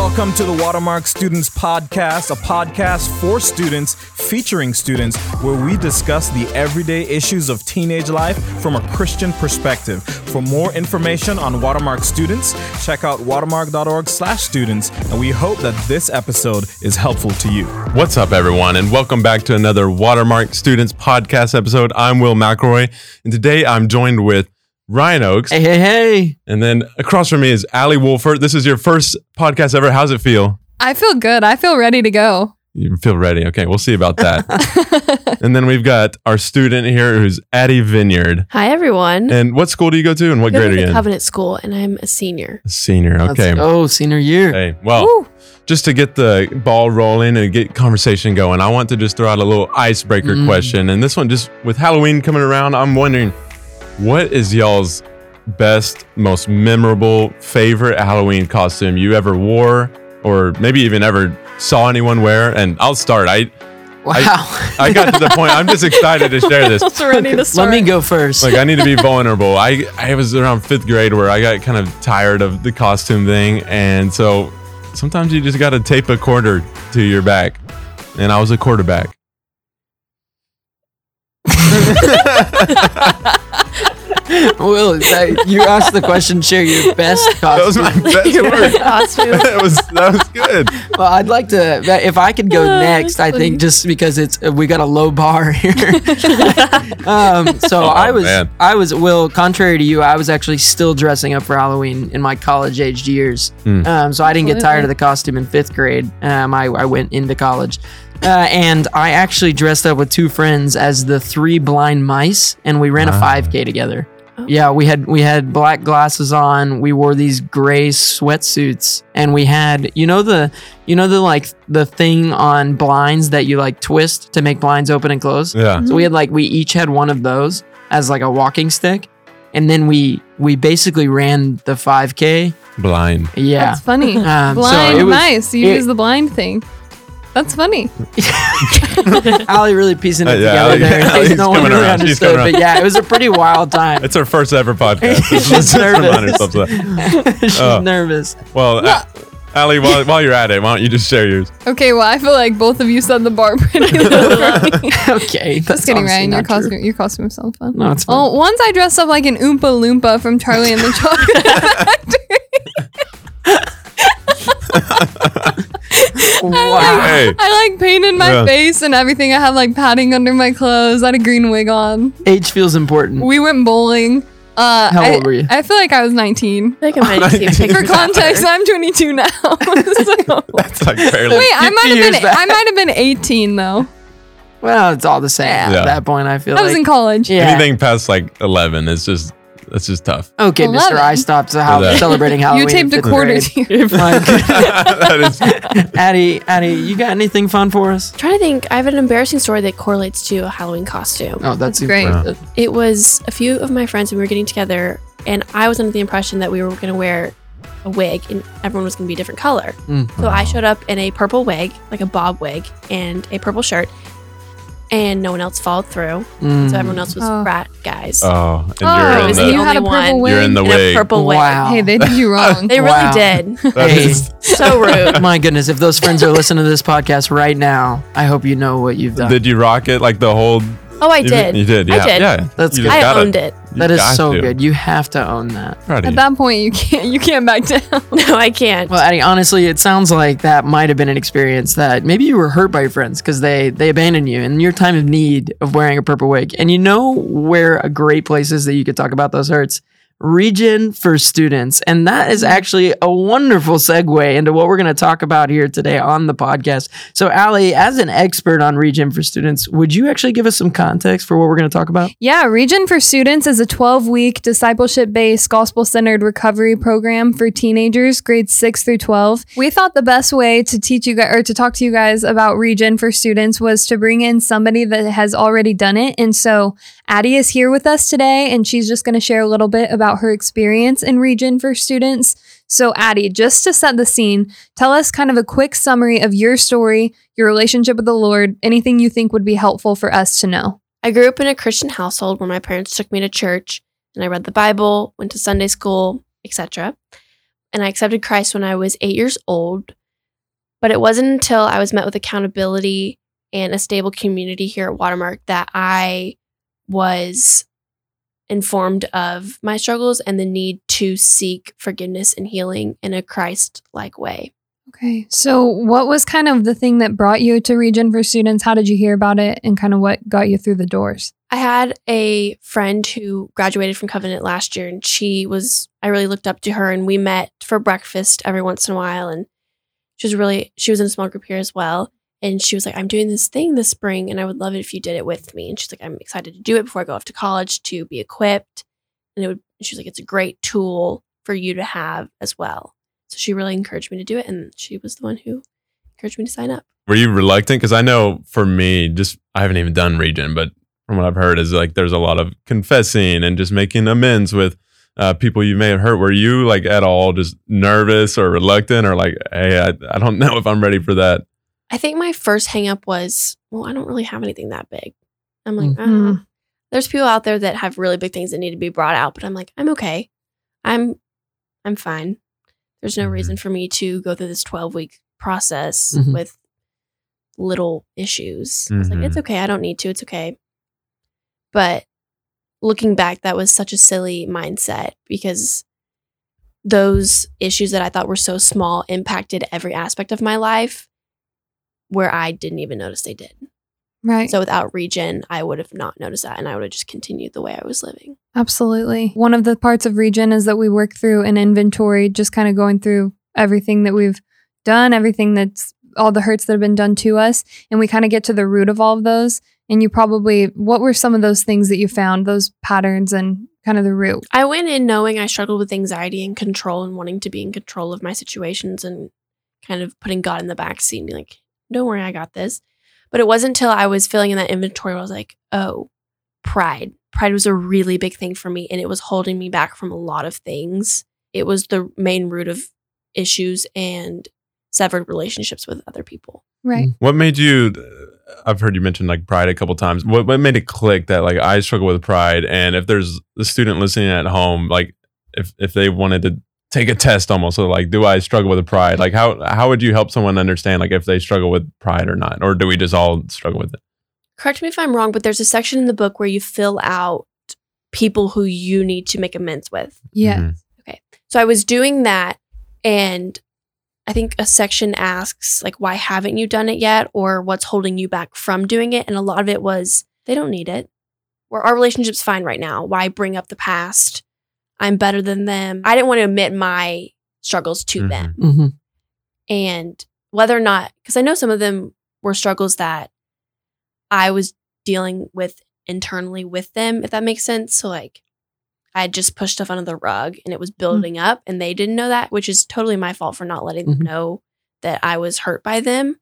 Welcome to the Watermark Students Podcast, a podcast for students featuring students where we discuss the everyday issues of teenage life from a Christian perspective. For more information on Watermark students, check out watermark.org/students, and we hope that this episode is helpful to you. What's up, everyone, and welcome back to another Watermark Students Podcast episode. I'm Will McElroy, and today I'm joined with Ryan Oaks. Hey, hey, hey. and then across from me is Ali Wolfert. This is your first podcast ever. How's it feel? I feel good. I feel ready to go. You feel ready? Okay, we'll see about that. and then we've got our student here who's Addie Vinyard. Hi, everyone. And what school do you go to, and what grade are you in? Covenant School, and I'm a senior. Senior. Okay. Oh, senior year. Hey, well, Woo. just to get the ball rolling and get conversation going, I want to just throw out a little icebreaker Mm. question. And this one, just with Halloween coming around, I'm wondering what is y'all's best, most memorable, favorite Halloween costume you ever wore, or maybe even ever saw anyone wear? And I'll start. I Wow. I got to the point. I'm just excited to share this. To start. Let me go first. Like I need to be vulnerable. I I was around fifth grade where I got kind of tired of the costume thing, and so sometimes you just got to tape a quarter to your back, and I was a quarterback. Will, that, you asked the question, share your best costume. That was costume. my best Your work. best costume. that was that was good. well, I'd like to, if I could go Ah, next, that's I think just because it's, we got a low bar here. um, so I was, man. I was, Will, contrary to you, I was actually still dressing up for Halloween in my college aged years. Hmm. Um, so I didn't get tired of the costume in fifth grade. Um, I, I went into college. Uh, and I actually dressed up with two friends as the three blind mice, and we ran a Ah. 5K together. Oh. Yeah, we had we had black glasses on. We wore these gray sweatsuits, and we had you know the you know the like the thing on blinds that you like twist to make blinds open and close. Yeah. So we had like we each had one of those as like a walking stick, and then we we basically ran the 5K. Blind. Yeah, That's funny. Um, so blind it was- mice. You it- use the blind thing. That's funny. Ali really piecing it Uh, yeah, together Ali- there. in case Ali's no one coming really around. She's understood, coming but yeah, it was a pretty wild time. It's our first ever podcast. She's Let's just remind nervous. ourselves of that. She's Oh. nervous. Well, A- Ali, while, while you're at it, why don't you just share yours? Okay, well, I feel like both of you set the bar pretty low for me. okay, Just kidding, Ryan. Your costume, your costume sounds fun. No, it's fine. Well, once I dressed up like an Oompa Loompa from Charlie and the Chocolate Factory. wow. Hey, I like painted my Yeah. face and everything. I had like padding under my clothes. I had a green wig on. Age feels important. We went bowling. Uh, How I, old were you? I feel like I was 19. I think I'm ready to see For context, I'm 22 now. So- that's like barely. Wait, I might have been back. I might have been 18 though. Well, it's all the same Yeah. at that point. I feel like. I was like. in college. yeah. Anything past like 11 is just that's just tough. Okay, Mister. I stopped how- Yeah. celebrating Halloween. You taped a quarter grade. to your Like, that is Addie, Addie, you got anything fun for us? trying to think. I have an embarrassing story that correlates to a Halloween costume. Oh, that's, That's great. important. It was a few of my friends when we were getting together, and I was under the impression that we were going to wear a wig, and everyone was going to be a different color. Mm. So I showed up in a purple wig, like a bob wig, and a purple shirt, and no one else followed through. Mm. So everyone else was Oh. frat guys. Oh, and Oh, you're in the you had a purple one. wig. you're in the in wig. a purple wig. Wow. Hey, they did you wrong. They really Wow. did. That Hey. so rude. My goodness, if those friends are listening to this podcast right now, I hope you know what you've done. did you rock it like the whole? Oh, I you did. You did. I Yeah. did. Yeah. That's You good. I gotta- owned it. that is so to. good. You have to own that. Proud At that point, you can't you can't back down. No, I can't. Well, Addie, honestly, it sounds like that might have been an experience that maybe you were hurt by your friends because they they abandoned you in your time of need of wearing a purple wig. And you know where a great place is that you could talk about those hurts? Regen for Students. And that is actually a wonderful segue into what we're going to talk about here today on the podcast. So, Ali, as an expert on Regen for Students, would you actually give us some context for what we're going to talk about? Yeah, Regen for Students is a 12 week discipleship based, gospel centered recovery program for teenagers, grades 6 through 12. We thought the best way to teach you guys or to talk to you guys about Regen for Students was to bring in somebody that has already done it. And so Addie is here with us today, and she's just going to share a little bit about her experience in Regen for Students. So, Addie, just to set the scene, tell us kind of a quick summary of your story, your relationship with the Lord, anything you think would be helpful for us to know. I grew up in a Christian household where my parents took me to church and I read the Bible, went to Sunday school, etc. and I accepted Christ when I was eight years old. But it wasn't until I was met with accountability and a stable community here at Watermark that I was informed of my struggles and the need to seek forgiveness and healing in a Christ like way. Okay. So, what was kind of the thing that brought you to Regen for Students? How did you hear about it and kind of what got you through the doors? I had a friend who graduated from Covenant last year, and she was, I really looked up to her, and we met for breakfast every once in a while. And she was really, she was in a small group here as well. And she was like, I'm doing this thing this spring, and I would love it if you did it with me. And she's like, I'm excited to do it before I go off to college to be equipped. And it would, she was like, it's a great tool for you to have as well. So she really encouraged me to do it. And she was the one who encouraged me to sign up. Were you reluctant? Because I know for me, just I haven't even done regen, but from what I've heard, is like there's a lot of confessing and just making amends with uh, people you may have hurt. Were you like at all just nervous or reluctant, or like, hey, I, I don't know if I'm ready for that? I think my first hang up was, well, I don't really have anything that big. I'm like, Mhm. "Uh, there's people out there that have really big things that need to be brought out, but I'm like, I'm okay. I'm I'm fine. There's no Mhm. reason for me to go through this 12 week process Mhm. with little issues. I was like, it's Mhm. okay. I don't need to. It's okay. But looking back, that was such a silly mindset because those issues that I thought were so small impacted every aspect of my life where I didn't even notice they did. Right. So without regen, I would have not noticed that and I would have just continued the way I was living. Absolutely. One of the parts of Regen is that we work through an inventory, just kind of going through everything that we've done, everything that's all the hurts that have been done to us. And we kind of get to the root of all of those. And you probably, what were some of those things that you found, those patterns and kind of the root? I went in knowing I struggled with anxiety and control and wanting to be in control of my situations and kind of putting God in the back seat and be like, don't worry, I got this. But it wasn't until I was filling in that inventory where I was like, oh, pride. Pride was a really big thing for me and it was holding me back from a lot of things. It was the main root of issues and severed relationships with other people. Right. Mm-hmm. What made you? I've heard you mention like pride a couple times. What what made it click that like I struggle with pride? And if there's a student listening at home, like if if they wanted to take a test almost, so like, do I struggle with pride? Like how how would you help someone understand like if they struggle with pride or not, or do we just all struggle with it? Correct me if I'm wrong, but there's a section in the book where you fill out people who you need to make amends with. Yeah. Mhm. So I was doing that and I think a section asks like why haven't you done it yet or what's holding you back from doing it and a lot of it was they don't need it. Or our relationship's fine right now. Why bring up the past? I'm better than them. I didn't want to admit my struggles to Mhm. them. Mm-hmm. And whether or not cuz I know some of them were struggles that I was dealing with internally with them if that makes sense. So like I had just pushed stuff under the rug and it was building up and they didn't know that, which is totally my fault for not letting them know that I was hurt by them.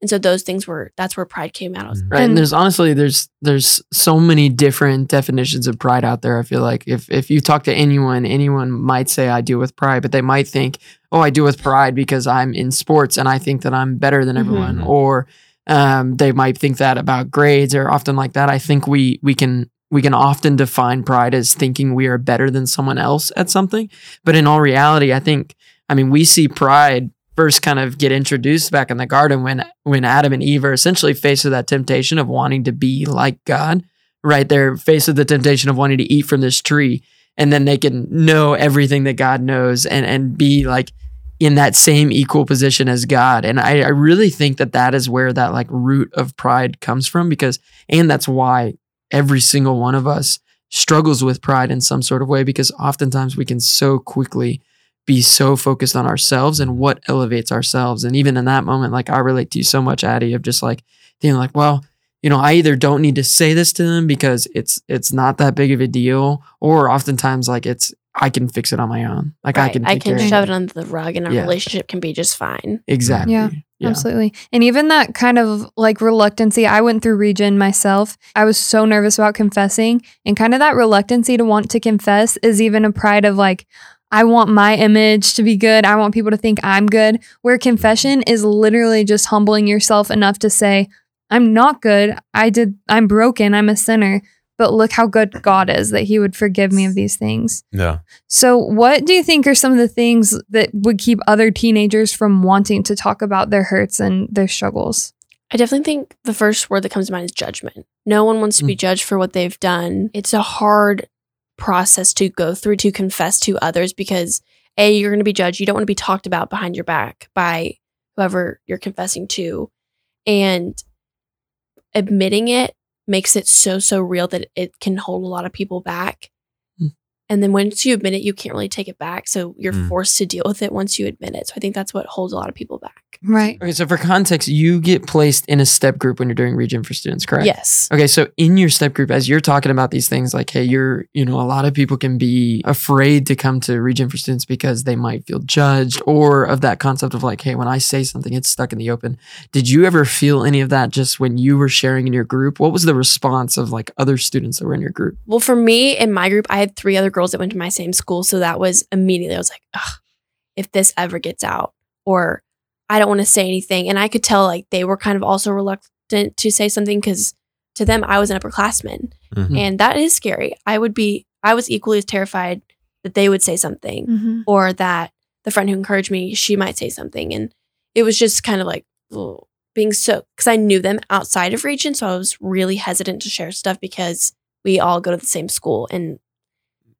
And so those things were that's where pride came out. I was Mhm. Right. And, And- there's honestly there's there's so many different definitions of pride out there. I feel like if if you talk to anyone, anyone might say I deal with pride, but they might think, oh, I deal with pride because I'm in sports and I think that I'm better than everyone. Mhm. Or um, they might think that about grades or often like that. I think we we can we can often define pride as thinking we are better than someone else at something. But in all reality, I think I mean we see pride first kind of get introduced back in the garden when when Adam and Eve are essentially faced with that temptation of wanting to be like God, right? They're faced with the temptation of wanting to eat from this tree, and then they can know everything that God knows and and be like in that same equal position as God. And I, I really think that that is where that like root of pride comes from because, and that's why every single one of us struggles with pride in some sort of way because oftentimes we can so quickly be so focused on ourselves and what elevates ourselves. And even in that moment, like I relate to you so much, Addie, of just like being like, well, you know, I either don't need to say this to them because it's it's not that big of a deal, or oftentimes like it's I can fix it on my own. Like I Right. can I can care shove it. it under the rug and our Yeah. relationship can be just fine. Exactly. Yeah. Yeah. Absolutely. And even that kind of like reluctancy, I went through regen myself. I was so nervous about confessing, and kind of that reluctancy to want to confess is even a pride of like, I want my image to be good. I want people to think I'm good. Where confession is literally just humbling yourself enough to say, I'm not good. I did, I'm broken. I'm a sinner. but look how good God is that He would forgive me of these things. Yeah. So, what do you think are some of the things that would keep other teenagers from wanting to talk about their hurts and their struggles? I definitely think the first word that comes to mind is judgment. No one wants to be mm. judged for what they've done. It's a hard process to go through to confess to others because A, you're going to be judged. You don't want to be talked about behind your back by whoever you're confessing to. And admitting it makes it so, so real that it can hold a lot of people back. And then once you admit it, you can't really take it back. So you're Mm. forced to deal with it once you admit it. So I think that's what holds a lot of people back. Right. Okay, so for context, you get placed in a step group when you're doing regen for students, correct? Yes. Okay, so in your step group, as you're talking about these things, like, hey, you're, you know, a lot of people can be afraid to come to Regen for Students because they might feel judged or of that concept of like, hey, when I say something, it's stuck in the open. Did you ever feel any of that just when you were sharing in your group? What was the response of like other students that were in your group? Well, for me in my group, I had three other girls that went to my same school. So that was immediately, I was like, Ugh, if this ever gets out, or I don't want to say anything. And I could tell like they were kind of also reluctant to say something because to them, I was an upperclassman. Mhm. And that is scary. I would be, I was equally as terrified that they would say something Mm-hmm. or that the friend who encouraged me, she might say something. And it was just kind of like ugh, being so, because I knew them outside of regen. So I was really hesitant to share stuff because we all go to the same school. And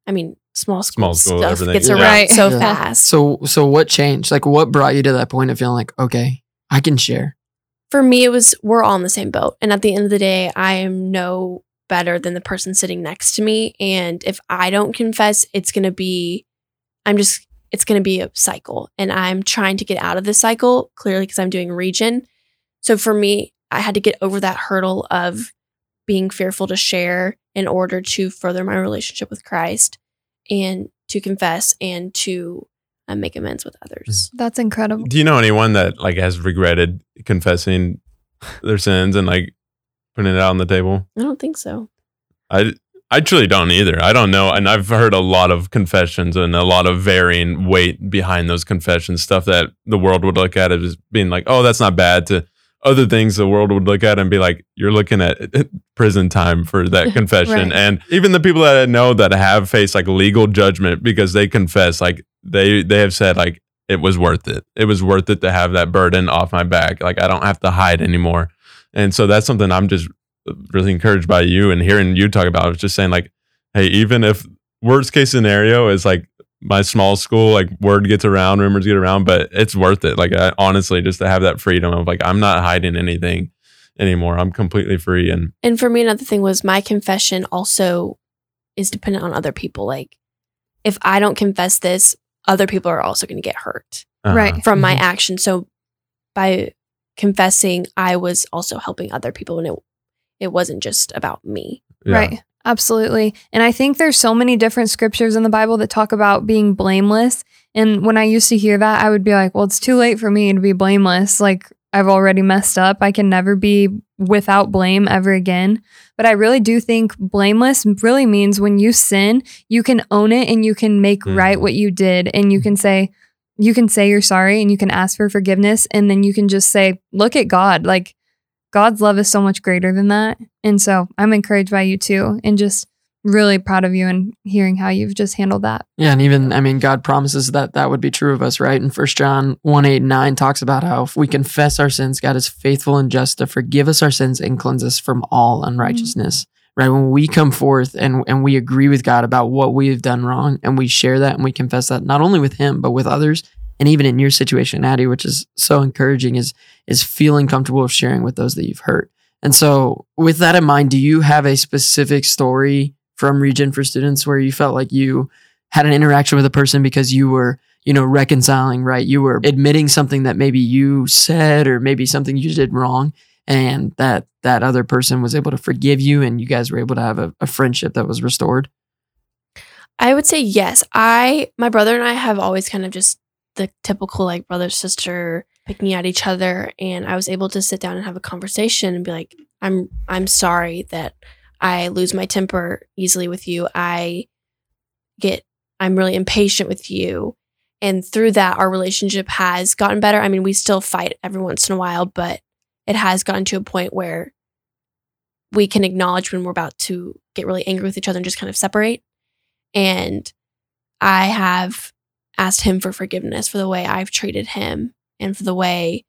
I mean, small school, Small school, stuff everything, gets yeah. around Right. so Yeah. fast. So, so what changed? Like, what brought you to that point of feeling like, okay, I can share? For me, it was we're all in the same boat. And at the end of the day, I am no better than the person sitting next to me. And if I don't confess, it's going to be, I'm just, it's going to be a cycle. And I'm trying to get out of this cycle, clearly, because I'm doing regen. So for me, I had to get over that hurdle of being fearful to share in order to further my relationship with Christ and to confess and to uh, make amends with others. That's incredible. Do you know anyone that like has regretted confessing their sins and like putting it out on the table? I don't think so. I I truly don't either. I don't know, and I've heard a lot of confessions and a lot of varying weight behind those confessions. Stuff that the world would look at as being like, "Oh, that's not bad." To other things the world would look at and be like, "You're looking at prison time for that confession." Right. And even the people that I know that have faced like legal judgment because they confess, like they they have said like it was worth it. It was worth it to have that burden off my back. Like I don't have to hide anymore. And so that's something I'm just really encouraged by you and hearing you talk about. I was just saying like, hey, even if worst case scenario is like my small school, like word gets around, rumors get around, but it's worth it. Like I, honestly, just to have that freedom of like I'm not hiding anything anymore. I'm completely free and And for me, another thing was my confession also is dependent on other people. Like, if I don't confess this, other people are also going to get hurt uh, Right. from my Mhm. action. So, by confessing, I was also helping other people, and it it wasn't just about me. yeah. Right. Absolutely. And I think there's so many different scriptures in the Bible that talk about being blameless. And when I used to hear that, I would be like, well, it's too late for me to be blameless. Like, I've already messed up. I can never be without blame ever again. But I really do think blameless really means when you sin, you can own it and you can make right Mhm. what you did. And you can say, you can say you're sorry and you can ask for forgiveness. And then you can just say, look at God. Like, God's love is so much greater than that. And so I'm encouraged by you too, and just really proud of you and hearing how you've just handled that. Yeah, and even I mean, God promises that that would be true of us, right? And First John one eight nine talks about how if we confess our sins, God is faithful and just to forgive us our sins and cleanse us from all mm-hmm. unrighteousness. Right? When we come forth and and we agree with God about what we have done wrong, and we share that and we confess that not only with Him but with others, and even in your situation, Addie, which is so encouraging, is is feeling comfortable of sharing with those that you've hurt. And so, with that in mind, do you have a specific story from Regen for Students where you felt like you had an interaction with a person because you were, you know, reconciling, right? You were admitting something that maybe you said or maybe something you did wrong, and that that other person was able to forgive you, and you guys were able to have a, a friendship that was restored. I would say yes. I, my brother and I have always kind of just the typical like brother sister picking at each other, and I was able to sit down and have a conversation and be like, "I'm, I'm sorry that I lose my temper easily with you. I get, I'm really impatient with you." And through that, our relationship has gotten better. I mean, we still fight every once in a while, but it has gotten to a point where we can acknowledge when we're about to get really angry with each other and just kind of separate. And I have asked him for forgiveness for the way I've treated him and for the way,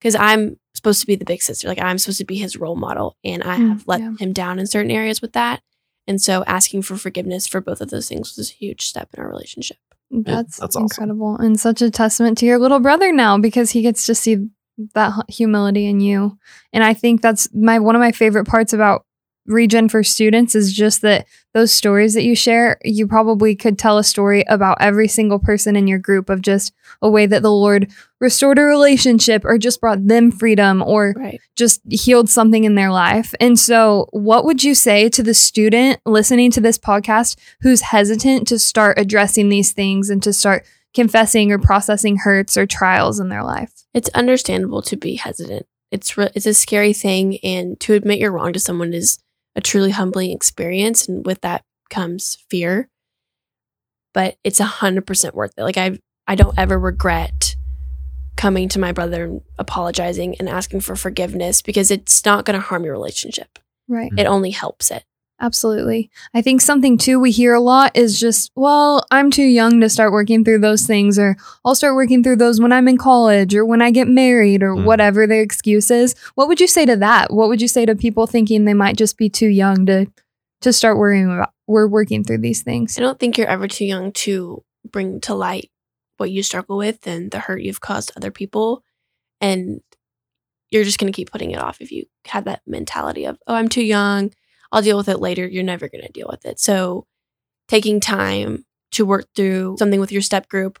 because I'm supposed to be the big sister, like I'm supposed to be his role model, and I Mm, have let yeah. him down in certain areas with that. And so asking for forgiveness for both of those things was a huge step in our relationship. That's, that's awesome. incredible and such a testament to your little brother now because he gets to see that humility in you. And I think that's my one of my favorite parts about Regen for students is just that those stories that you share, you probably could tell a story about every single person in your group of just a way that the Lord restored a relationship or just brought them freedom or Right. just healed something in their life. And so, what would you say to the student listening to this podcast who's hesitant to start addressing these things and to start confessing or processing hurts or trials in their life? It's understandable to be hesitant. It's re- it's a scary thing, and to admit you're wrong to someone is a truly humbling experience, and with that comes fear. But it's a hundred percent worth it. Like I I don't ever regret coming to my brother and apologizing and asking for forgiveness because it's not going to harm your relationship. Right. It only helps it. Absolutely. I think something too we hear a lot is just, well, I'm too young to start working through those things, or I'll start working through those when I'm in college or when I get married or Mm. whatever the excuse is. What would you say to that? What would you say to people thinking they might just be too young to to start worrying about we're working through these things? I don't think you're ever too young to bring to light what you struggle with and the hurt you've caused other people. And you're just going to keep putting it off if you have that mentality of, oh, I'm too young. I'll deal with it later. You're never going to deal with it. So taking time to work through something with your step group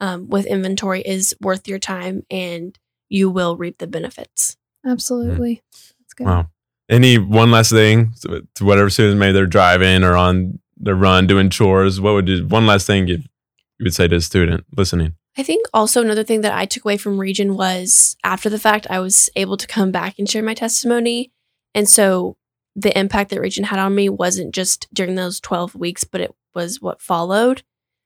um, with inventory is worth your time and you will reap the benefits. Absolutely. That's good. Wow. Any one last thing to to whatever students maybe they're driving or on the run doing chores? What would you, one last thing you, you would say to a student listening? I think also another thing that I took away from Regen was after the fact, I was able to come back and share my testimony. And so the impact that Regen had on me wasn't just during those 12 weeks, but it was what followed.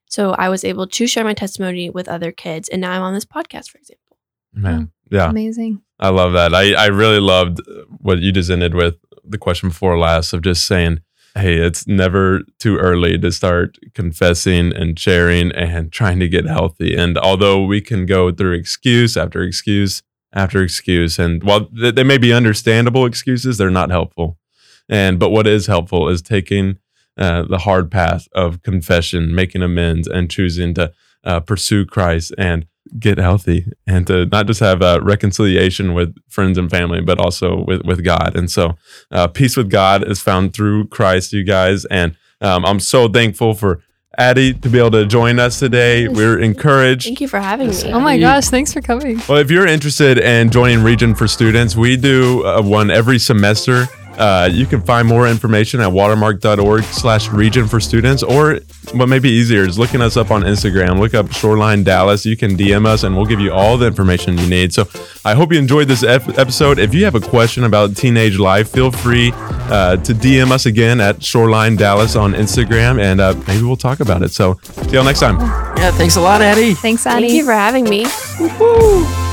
So I was able to share my testimony with other kids. And now I'm on this podcast, for example. Man, oh, yeah, Amazing. I love that. I, I really loved uh, what you just ended with the question before last of just saying, hey, it's never too early to start confessing and sharing and trying to get healthy. And although we can go through excuse after excuse after excuse, and while th- they may be understandable excuses, they're not helpful. And but what is helpful is taking uh, the hard path of confession, making amends, and choosing to uh, pursue Christ and get healthy and to not just have uh, reconciliation with friends and family, but also with, with God. And so, uh, peace with God is found through Christ, you guys. And um, I'm so thankful for Addie to be able to join us today. We're encouraged. Thank you for having me. Oh my gosh, thanks for coming. Well, if you're interested in joining Regen for Students, we do uh, one every semester. Uh, you can find more information at watermark.org slash regen for students, or what may be easier is looking us up on Instagram. Look up Shoreline Dallas. You can DM us and we'll give you all the information you need. So I hope you enjoyed this ep- episode. If you have a question about teenage life, feel free uh, to DM us again at Shoreline Dallas on Instagram and uh, maybe we'll talk about it. So see y'all next time. Yeah, thanks a lot, Eddie. Thanks, Addie. Thank you for having me. Woo.